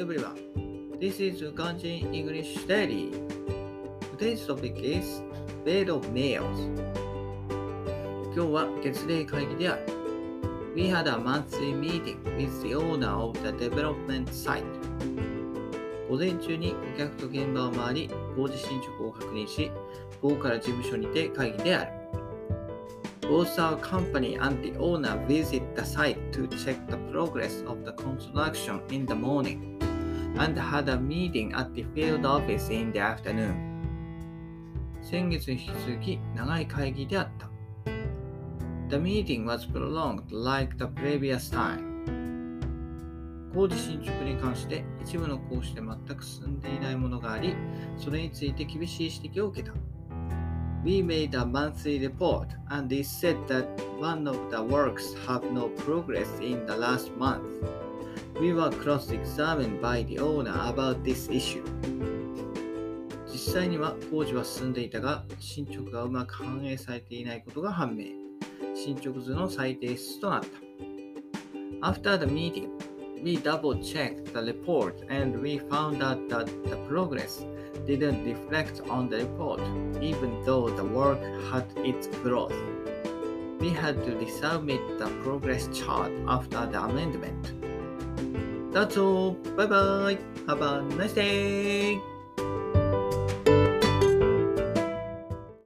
everyone. This is Uganjin English Daily. Today's topic is Bed of Nails. 今日は月例会議である。We had a monthly meeting with the owner of the development site. 午前中に顧客と現場を回り、工事進捗を確認し、午後から事務所にて会議である。Both our company and the owner visit the site to check the progress of the construction in the morning and had a meeting at the field office in the afternoon. 先月に引き続き長い会議であった。The meeting was prolonged like the previous time. 工事進捗に関して一部の講師で全く進んでいないものがあり、それについて厳しい指摘を受けた。We made a monthly report and it said that one of the works had no progress in the last month. We were cross-examined by the owner about this issue. 実際には工事は進んでいたが、進捗がうまく反映されていないことが判明。進捗図の再提出となった。After the meeting, we double-checked the report and we found out that the progress didn't reflect on the report, even though the work had its growth. We had to resubmit the progress chart after the amendment. ダチョバイバイ。ハバナイステイ